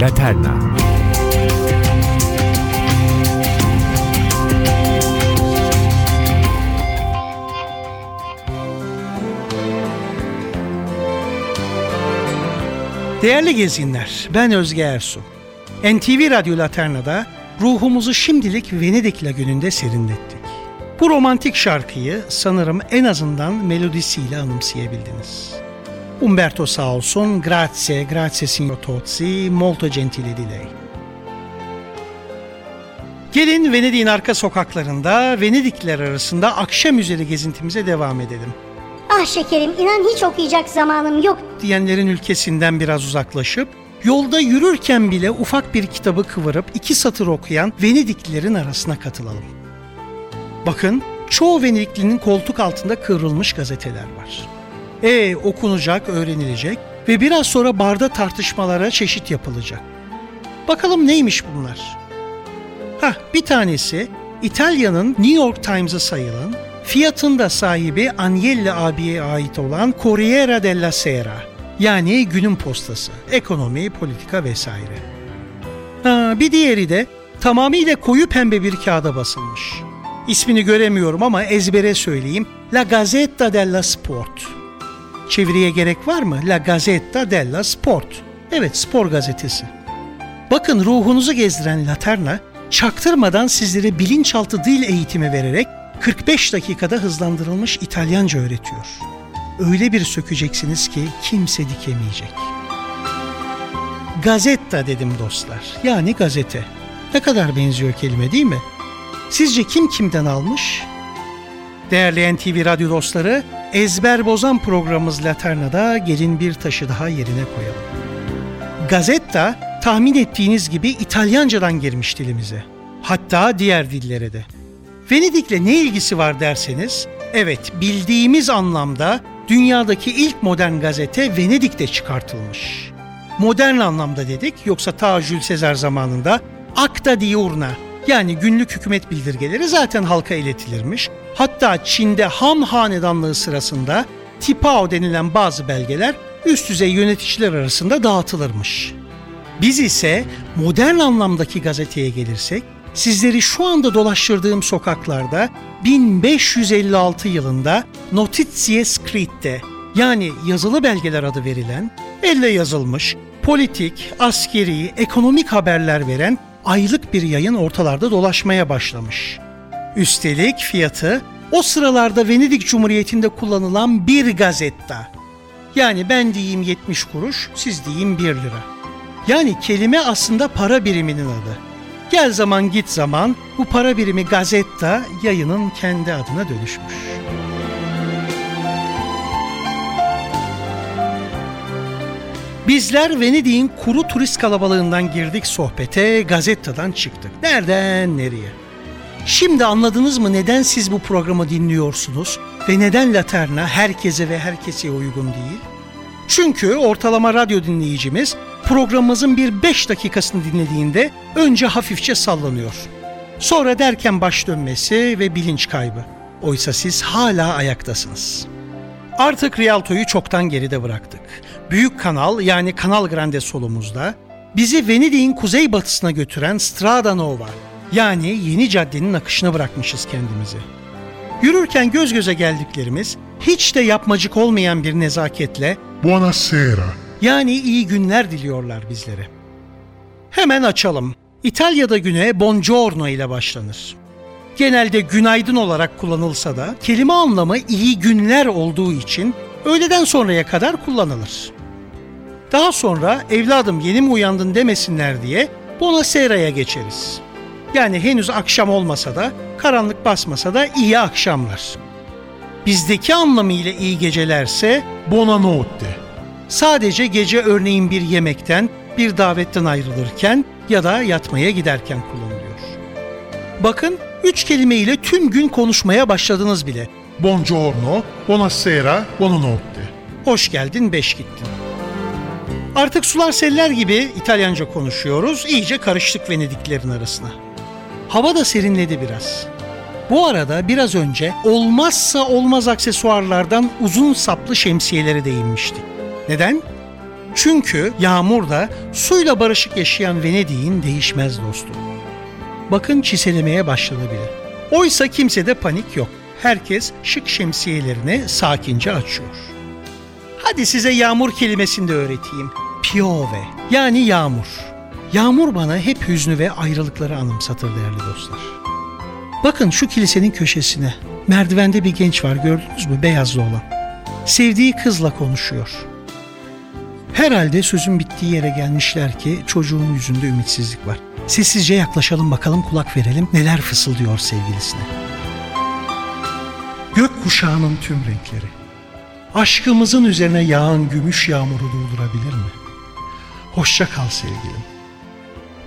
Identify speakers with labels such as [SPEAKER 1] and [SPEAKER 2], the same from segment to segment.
[SPEAKER 1] Laterna
[SPEAKER 2] Değerli gezinler, ben Özge Ersu. NTV Radyo Laterna'da ruhumuzu şimdilik Venedik Lagünü'nde serinlettik. Bu romantik şarkıyı sanırım en azından melodisiyle anımsayabildiniz. Umberto sağ olsun, grazie, grazie signor Tozzi, molto gentile di lei. Gelin Venedik'in arka sokaklarında Venedikliler arasında akşam üzeri gezintimize devam edelim.
[SPEAKER 3] Ah şekerim inan hiç okuyacak zamanım yok.
[SPEAKER 2] Diyenlerin ülkesinden biraz uzaklaşıp yolda yürürken bile ufak bir kitabı kıvırıp iki satır okuyan Venediklilerin arasına katılalım. Bakın çoğu Venediklinin koltuk altında kıvrılmış gazeteler var. E okunacak, öğrenilecek ve biraz sonra barda tartışmalara çeşit yapılacak. Bakalım neymiş bunlar? Hah bir tanesi İtalya'nın New York Times'a sayılan, fiyatın da sahibi Agnelli abiye ait olan Corriere della Sera yani günün postası, ekonomi, politika vesaire. Ha, bir diğeri de tamamıyla koyu pembe bir kağıda basılmış. İsmini göremiyorum ama ezbere söyleyeyim. La Gazzetta della Sport. Çeviriye gerek var mı? La Gazzetta della Sport. Evet, spor gazetesi. Bakın ruhunuzu gezdiren Laterna, çaktırmadan sizlere bilinçaltı dil eğitimi vererek 45 dakikada hızlandırılmış İtalyanca öğretiyor. Öyle bir sökeceksiniz ki kimse dikemeyecek. Gazetta dedim dostlar. Yani gazete. Ne kadar benziyor kelime değil mi? Sizce kim kimden almış? Değerli NTV Radyo dostları, ezber bozan programımız Laterna'da gelin bir taşı daha yerine koyalım. Gazetta tahmin ettiğiniz gibi İtalyancadan girmiş dilimize. Hatta diğer dillere de. Venedik'le ne ilgisi var derseniz, evet bildiğimiz anlamda dünyadaki ilk modern gazete Venedik'te çıkartılmış. Modern anlamda dedik yoksa ta Jules Caesar zamanında Acta Diurna yani günlük hükümet bildirgeleri zaten halka iletilirmiş. Hatta Çin'de Han Hanedanlığı sırasında Tipao denilen bazı belgeler üst düzey yöneticiler arasında dağıtılırmış. Biz ise modern anlamdaki gazeteye gelirsek sizleri şu anda dolaştırdığım sokaklarda 1556 yılında Notizie Scritte yani yazılı belgeler adı verilen, elle yazılmış, politik, askeri, ekonomik haberler veren aylık bir yayın ortalarda dolaşmaya başlamış. Üstelik fiyatı o sıralarda Venedik Cumhuriyeti'nde kullanılan bir gazetta. Yani ben diyeyim 70 kuruş, siz diyeyim 1 lira. Yani kelime aslında para biriminin adı. Gel zaman git zaman bu para birimi gazetta yayının kendi adına dönüşmüş. Bizler Venedik'in kuru turist kalabalığından girdik sohbete, gazettadan çıktık. Nereden nereye? Şimdi anladınız mı neden siz bu programı dinliyorsunuz ve neden Laterna herkese ve herkese uygun değil? Çünkü ortalama radyo dinleyicimiz programımızın bir 5 dakikasını dinlediğinde önce hafifçe sallanıyor. Sonra derken baş dönmesi ve bilinç kaybı. Oysa siz hala ayaktasınız. Artık Rialto'yu çoktan geride bıraktık. Büyük kanal yani Kanal Grande solumuzda bizi Venedik'in kuzeybatısına götüren Strada Nova yani yeni caddenin akışına bırakmışız kendimizi. Yürürken göz göze geldiklerimiz hiç de yapmacık olmayan bir nezaketle
[SPEAKER 4] Buonasera.
[SPEAKER 2] yani iyi günler diliyorlar bizlere. Hemen açalım. İtalya'da güne buongiorno ile başlanır. Genelde günaydın olarak kullanılsa da kelime anlamı iyi günler olduğu için öğleden sonraya kadar kullanılır. Daha sonra evladım yeni mi uyandın demesinler diye Buonasera'ya geçeriz. Yani henüz akşam olmasa da, karanlık basmasa da iyi akşamlar. Bizdeki anlamıyla iyi gecelerse
[SPEAKER 4] Buonanotte.
[SPEAKER 2] sadece gece örneğin bir yemekten, bir davetten ayrılırken ya da yatmaya giderken kullanılıyor. Bakın üç kelimeyle tüm gün konuşmaya başladınız bile.
[SPEAKER 4] Buongiorno, buonasera, buonanotte.
[SPEAKER 2] Hoş geldin, beş gittin. Artık sular seller gibi İtalyanca konuşuyoruz. İyice karıştık Venediklerin arasına. Hava da serinledi biraz. Bu arada biraz önce olmazsa olmaz aksesuarlardan uzun saplı şemsiyelere değinmiştik. Neden? Çünkü yağmur da suyla barışık yaşayan Venedik'in değişmez dostu. Bakın çiselemeye başladı bile. Oysa kimsede panik yok. Herkes şık şemsiyelerini sakince açıyor. Hadi size yağmur kelimesini de öğreteyim. Piove yani yağmur. Yağmur bana hep hüznü ve ayrılıkları anımsatır değerli dostlar. Bakın şu kilisenin köşesine. Merdivende bir genç var gördünüz mü beyazlı olan. Sevdiği kızla konuşuyor. Herhalde sözün bittiği yere gelmişler ki çocuğun yüzünde ümitsizlik var. Sessizce yaklaşalım bakalım kulak verelim neler fısıldıyor sevgilisine. Gök kuşağının tüm renkleri. Aşkımızın üzerine yağan gümüş yağmuru durdurabilir mi? Hoşça kal sevgilim.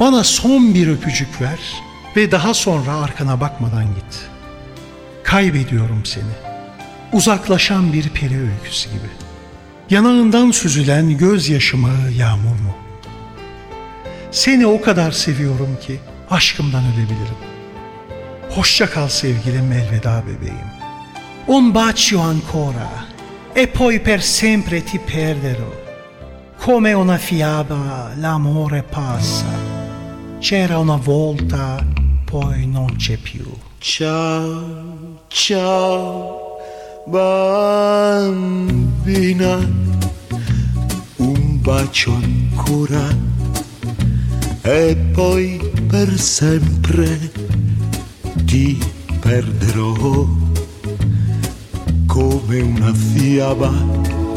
[SPEAKER 2] Bana son bir öpücük ver ve daha sonra arkana bakmadan git. Kaybediyorum seni. Uzaklaşan bir peri öyküsü gibi. Yanağından süzülen gözyaşı mı, yağmur mu? Seni o kadar seviyorum ki aşkımdan ölebilirim. Hoşça kal sevgilim, elveda bebeğim. Un bacio ancora e poi per sempre ti perderò. Come una fiaba l'amore passa. C'era una volta, poi non c'è più.
[SPEAKER 5] Ciao, ciao, bambina, un bacio ancora e poi per sempre ti perderò come una fiaba.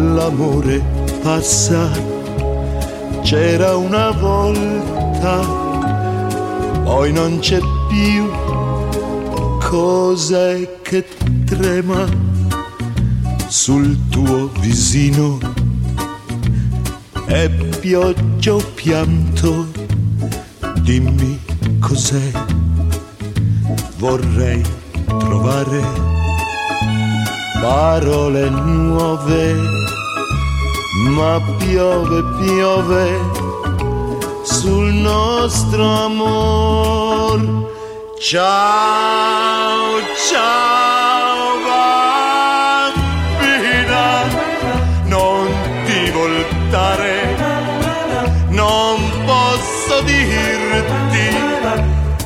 [SPEAKER 5] L'amore passa, c'era una volta, poi non c'è più. Cos'è che trema sul tuo visino? È pioggia o pianto? Dimmi cos'è. Vorrei trovare parole nuove, ma piove, piove sul nostro amor. Ciao, ciao bambina, non ti voltare, non posso dirti,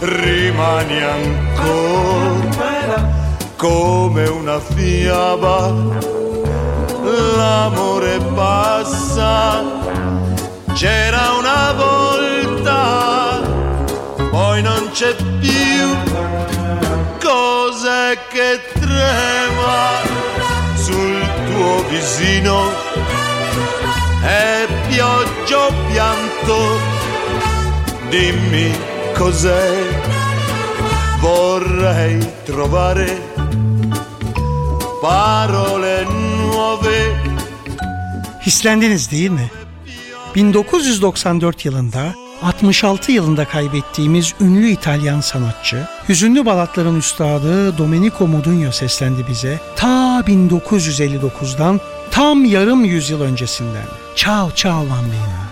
[SPEAKER 5] rimani ancora come una fiaba, l'amore passa, c'era una volta, poi non c'è più, cos'è che trema sul tuo visino, è pioggia o pianto, dimmi cos'è, vorrei trovare parole nuove.
[SPEAKER 2] Hislendiniz değil mi? 1994 yılında 66 yılında kaybettiğimiz ünlü İtalyan sanatçı, hüzünlü balatların üstadı Domenico Modugno seslendi bize ta 1959'dan tam yarım yüzyıl öncesinden. Ciao ciao bambina.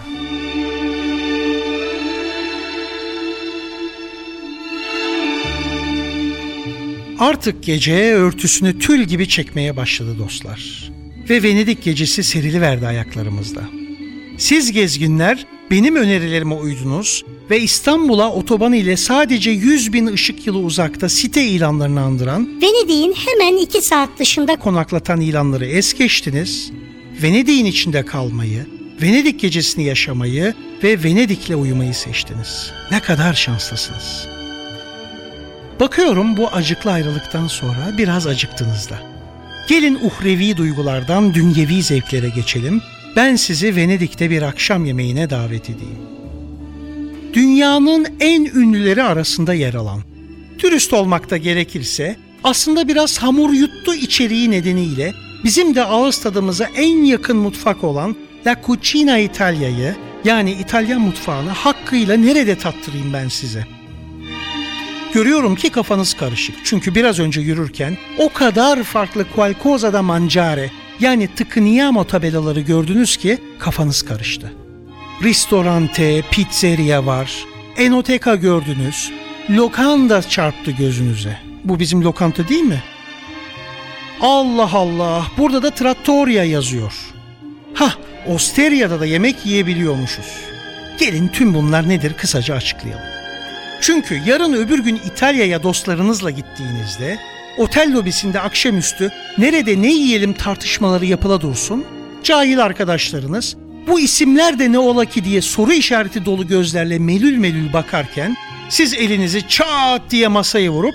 [SPEAKER 2] Artık gece örtüsünü tül gibi çekmeye başladı dostlar. Ve Venedik gecesi seriliverdi ayaklarımızda. Siz gezginler benim önerilerime uydunuz ve İstanbul'a otoban ile sadece 100 bin ışık yılı uzakta site ilanlarını andıran,
[SPEAKER 3] Venedik'in hemen iki saat dışında
[SPEAKER 2] konaklatan ilanları es geçtiniz, Venedik'in içinde kalmayı, Venedik gecesini yaşamayı ve Venedik'le uyumayı seçtiniz. Ne kadar şanslısınız. Bakıyorum bu acıklı ayrılıktan sonra biraz acıktınız da. Gelin uhrevi duygulardan dünyevi zevklere geçelim. Ben sizi Venedik'te bir akşam yemeğine davet edeyim. Dünyanın en ünlüleri arasında yer alan, dürüst olmakta gerekirse aslında biraz hamur yuttu içeriği nedeniyle bizim de ağız tadımıza en yakın mutfak olan La Cucina Italia'yı yani İtalyan mutfağını hakkıyla nerede tattırayım ben size?'' Görüyorum ki kafanız karışık. Çünkü biraz önce yürürken o kadar farklı qualcosa da mangiare yani tıkıniyamo tabelaları gördünüz ki kafanız karıştı. Ristorante, pizzeria var, enoteka gördünüz, lokanda çarptı gözünüze. Bu bizim lokanta değil mi? Allah Allah burada da trattoria yazıyor. Hah Osteria'da da yemek yiyebiliyormuşuz. Gelin tüm bunlar nedir kısaca açıklayalım. Çünkü yarın öbür gün İtalya'ya dostlarınızla gittiğinizde otel lobisinde akşamüstü nerede ne yiyelim tartışmaları yapıla dursun. Cahil arkadaşlarınız bu isimler de ne ola ki diye soru işareti dolu gözlerle melül melül bakarken siz elinizi çat diye masaya vurup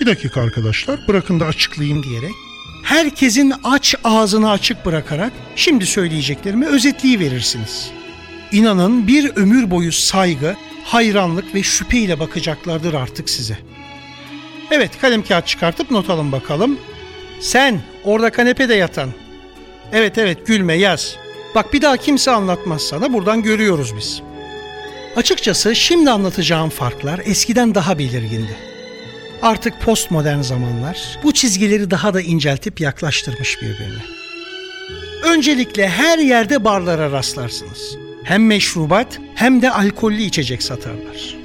[SPEAKER 4] Bir dakika arkadaşlar bırakın da açıklayayım
[SPEAKER 2] diyerek herkesin aç ağzını açık bırakarak şimdi söyleyeceklerimi özetliği verirsiniz. İnanın bir ömür boyu saygı, hayranlık ve şüpheyle bakacaklardır artık size. Evet kalem kağıt çıkartıp not alın bakalım. Sen orada kanepede yatan. Evet evet gülme yaz. Bak bir daha kimse anlatmaz sana buradan görüyoruz biz. Açıkçası şimdi anlatacağım farklar eskiden daha belirgindi. Artık postmodern zamanlar bu çizgileri daha da inceltip yaklaştırmış birbirine. Öncelikle her yerde barlara rastlarsınız. Hem meşrubat hem de alkollü içecek satarlar.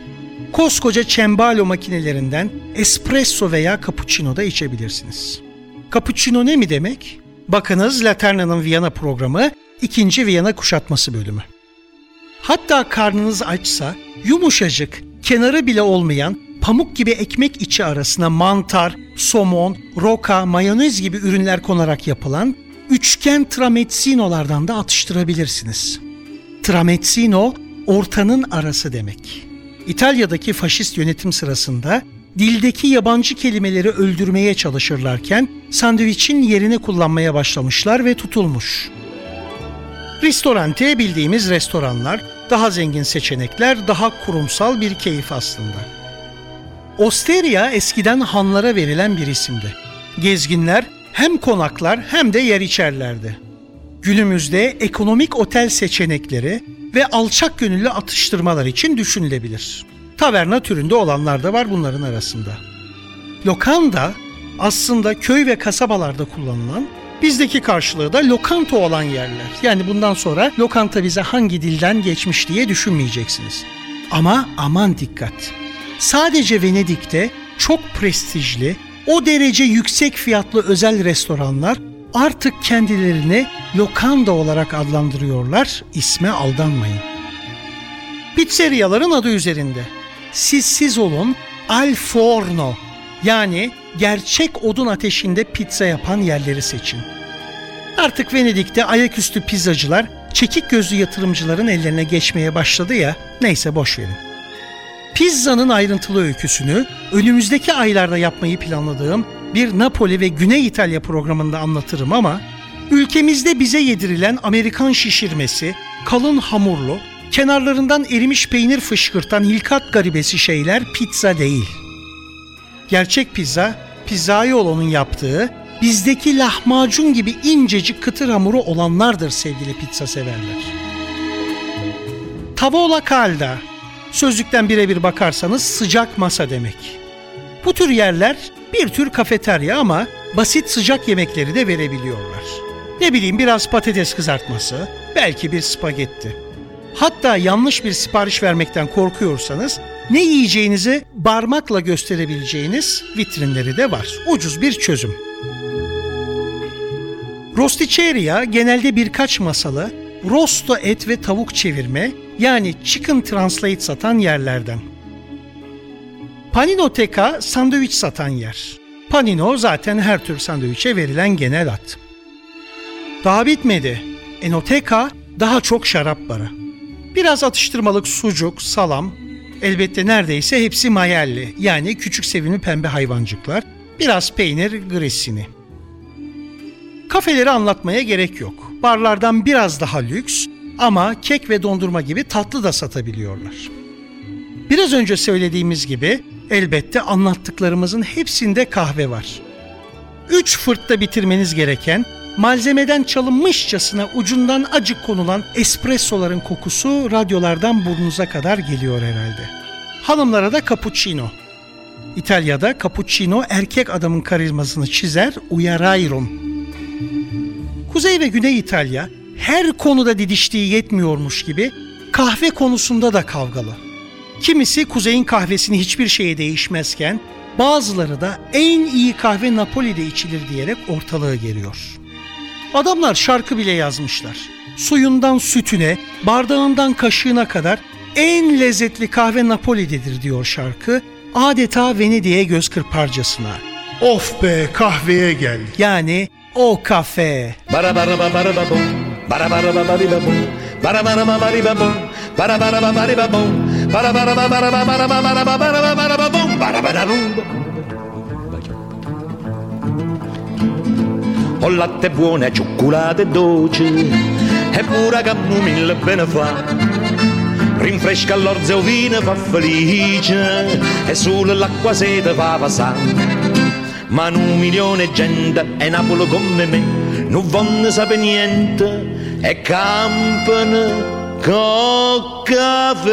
[SPEAKER 2] Koskoca cembalo makinelerinden espresso veya cappuccino da içebilirsiniz. Cappuccino ne mi demek? Bakınız Laterna'nın Viyana programı 2. Viyana kuşatması bölümü. Hatta karnınız açsa yumuşacık, kenarı bile olmayan pamuk gibi ekmek içi arasına mantar, somon, roka, mayonez gibi ürünler konarak yapılan üçgen tramezzinolardan da atıştırabilirsiniz. Tramezzino ortanın arası demek. İtalya'daki faşist yönetim sırasında dildeki yabancı kelimeleri öldürmeye çalışırlarken sandviçin yerine kullanmaya başlamışlar ve tutulmuş. Ristorante bildiğimiz restoranlar, daha zengin seçenekler, daha kurumsal bir keyif aslında. Osteria eskiden hanlara verilen bir isimdi. Gezginler hem konaklar hem de yer içerlerdi. Günümüzde ekonomik otel seçenekleri ve alçak gönüllü atıştırmalar için düşünülebilir. Taverna türünde olanlar da var bunların arasında. Lokanda aslında köy ve kasabalarda kullanılan Bizdeki karşılığı da lokanta olan yerler. Yani bundan sonra lokanta bize hangi dilden geçmiş diye düşünmeyeceksiniz. Ama aman dikkat. Sadece Venedik'te çok prestijli, o derece yüksek fiyatlı özel restoranlar artık kendilerini lokanda olarak adlandırıyorlar. İsme aldanmayın. Pizzeriyaların adı üzerinde. Siz siz olun al forno yani gerçek odun ateşinde pizza yapan yerleri seçin. Artık Venedik'te ayaküstü pizzacılar çekik gözlü yatırımcıların ellerine geçmeye başladı ya neyse boş verin. Pizzanın ayrıntılı öyküsünü önümüzdeki aylarda yapmayı planladığım bir Napoli ve Güney İtalya programında anlatırım ama ülkemizde bize yedirilen Amerikan şişirmesi, kalın hamurlu, kenarlarından erimiş peynir fışkırtan hilkat garibesi şeyler pizza değil. Gerçek pizza, Pizzaiolo'nun yaptığı bizdeki lahmacun gibi incecik kıtır hamuru olanlardır sevgili pizza severler. Tavola calda, sözlükten birebir bakarsanız sıcak masa demek. Bu tür yerler bir tür kafeterya ama basit sıcak yemekleri de verebiliyorlar. Ne bileyim biraz patates kızartması, belki bir spagetti. Hatta yanlış bir sipariş vermekten korkuyorsanız ne yiyeceğinizi parmakla gösterebileceğiniz vitrinleri de var. Ucuz bir çözüm. Rosticeria genelde birkaç masalı rosto et ve tavuk çevirme yani chicken translate satan yerlerden. Paninoteka sandviç satan yer. Panino zaten her tür sandviçe verilen genel ad. Daha bitmedi. Enoteka daha çok şarap barı. Biraz atıştırmalık sucuk, salam, elbette neredeyse hepsi mayelli yani küçük sevimli pembe hayvancıklar, biraz peynir, grissini. Kafeleri anlatmaya gerek yok. Barlardan biraz daha lüks ama kek ve dondurma gibi tatlı da satabiliyorlar. Biraz önce söylediğimiz gibi elbette anlattıklarımızın hepsinde kahve var. Üç fırtta bitirmeniz gereken malzemeden çalınmışçasına ucundan acık konulan espressoların kokusu radyolardan burnunuza kadar geliyor herhalde. Hanımlara da cappuccino. İtalya'da cappuccino erkek adamın karizmasını çizer, uyarayron. Kuzey ve Güney İtalya her konuda didiştiği yetmiyormuş gibi kahve konusunda da kavgalı. Kimisi kuzeyin kahvesini hiçbir şeye değişmezken bazıları da en iyi kahve Napoli'de içilir diyerek ortalığı geriyor. Adamlar şarkı bile yazmışlar. Suyundan sütüne, bardağından kaşığına kadar en lezzetli kahve Napoli'dedir diyor şarkı. Adeta Venedik'e göz kırparcasına.
[SPEAKER 4] Of be kahveye gel.
[SPEAKER 2] Yani o kafe.
[SPEAKER 1] Bara bara bara bara bum. Bara bara bara bara bum. Bara bara bara bara bum. Bara bara bara bara bum. Ho latte buono e cioccolata dolce, e pure che bene fa rinfresca l'orzo e il vino fa felice e solo l'acqua sete fa passare. Ma un milione di gente è Napoli come me, non vogliono sapere niente e campano concavei.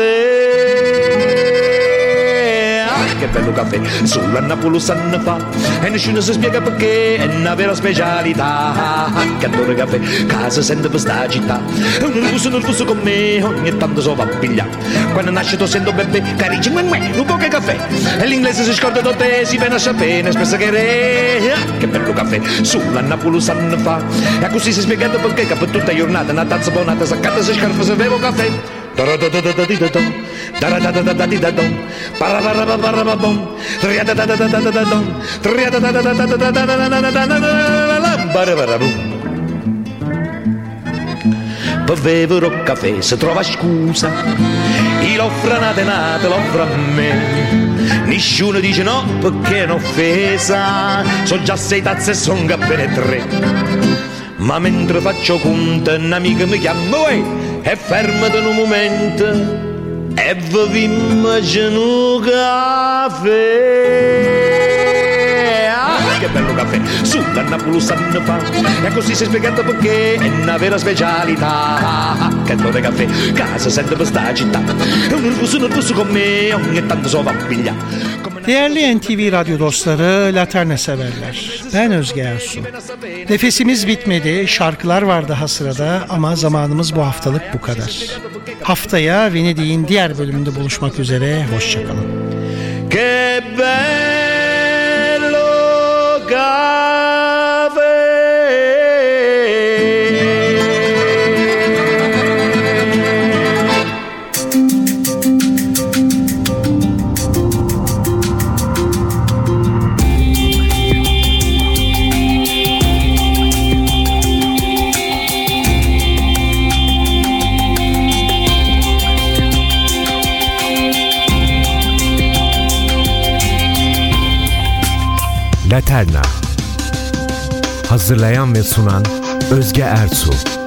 [SPEAKER 1] che bello caffè, solo a Napoli sanno fa, e nessuno si spiega perché, è una vera specialità, che adoro caffè, casa sente per sta città, è un nervoso nervoso con me, ogni tanto so va a pigliare, quando nasce to sento bebè, carici me me, un po' che caffè, e l'inglese si scorda da te, si pena sapere, spesso che re, che bello caffè, solo a Napoli sanno fa, e così si spiega perché, che per tutta giornata, una tazza buonata, saccata si scarpa, se bevo caffè, per bevere caffè se trova scusa, e l'offra natenata l'offra a me. Nessuno dice no perché è un'offesa, so già sei tazze e son gabbene tre. Ma mentre faccio conta, un amico mi chiama, uè! E fermati un momento e vi immagino. Ah, che bello caffè, su da Napoli fa. E così si è spiegato perché è una vera specialità. Che dove caffè, casa sente per sta città. E un nervoso nervoso con me, ogni tanto so va a pigliare.
[SPEAKER 2] Değerli NTV Radyo dostları, Laterna severler. Ben Özge Ersu. Nefesimiz bitmedi, şarkılar var daha sırada ama zamanımız bu haftalık bu kadar. Haftaya Venedik'in diğer bölümünde buluşmak üzere, hoşçakalın.
[SPEAKER 1] Che bello caffè.
[SPEAKER 6] Laterna Hazırlayan ve sunan Özge Ertuğ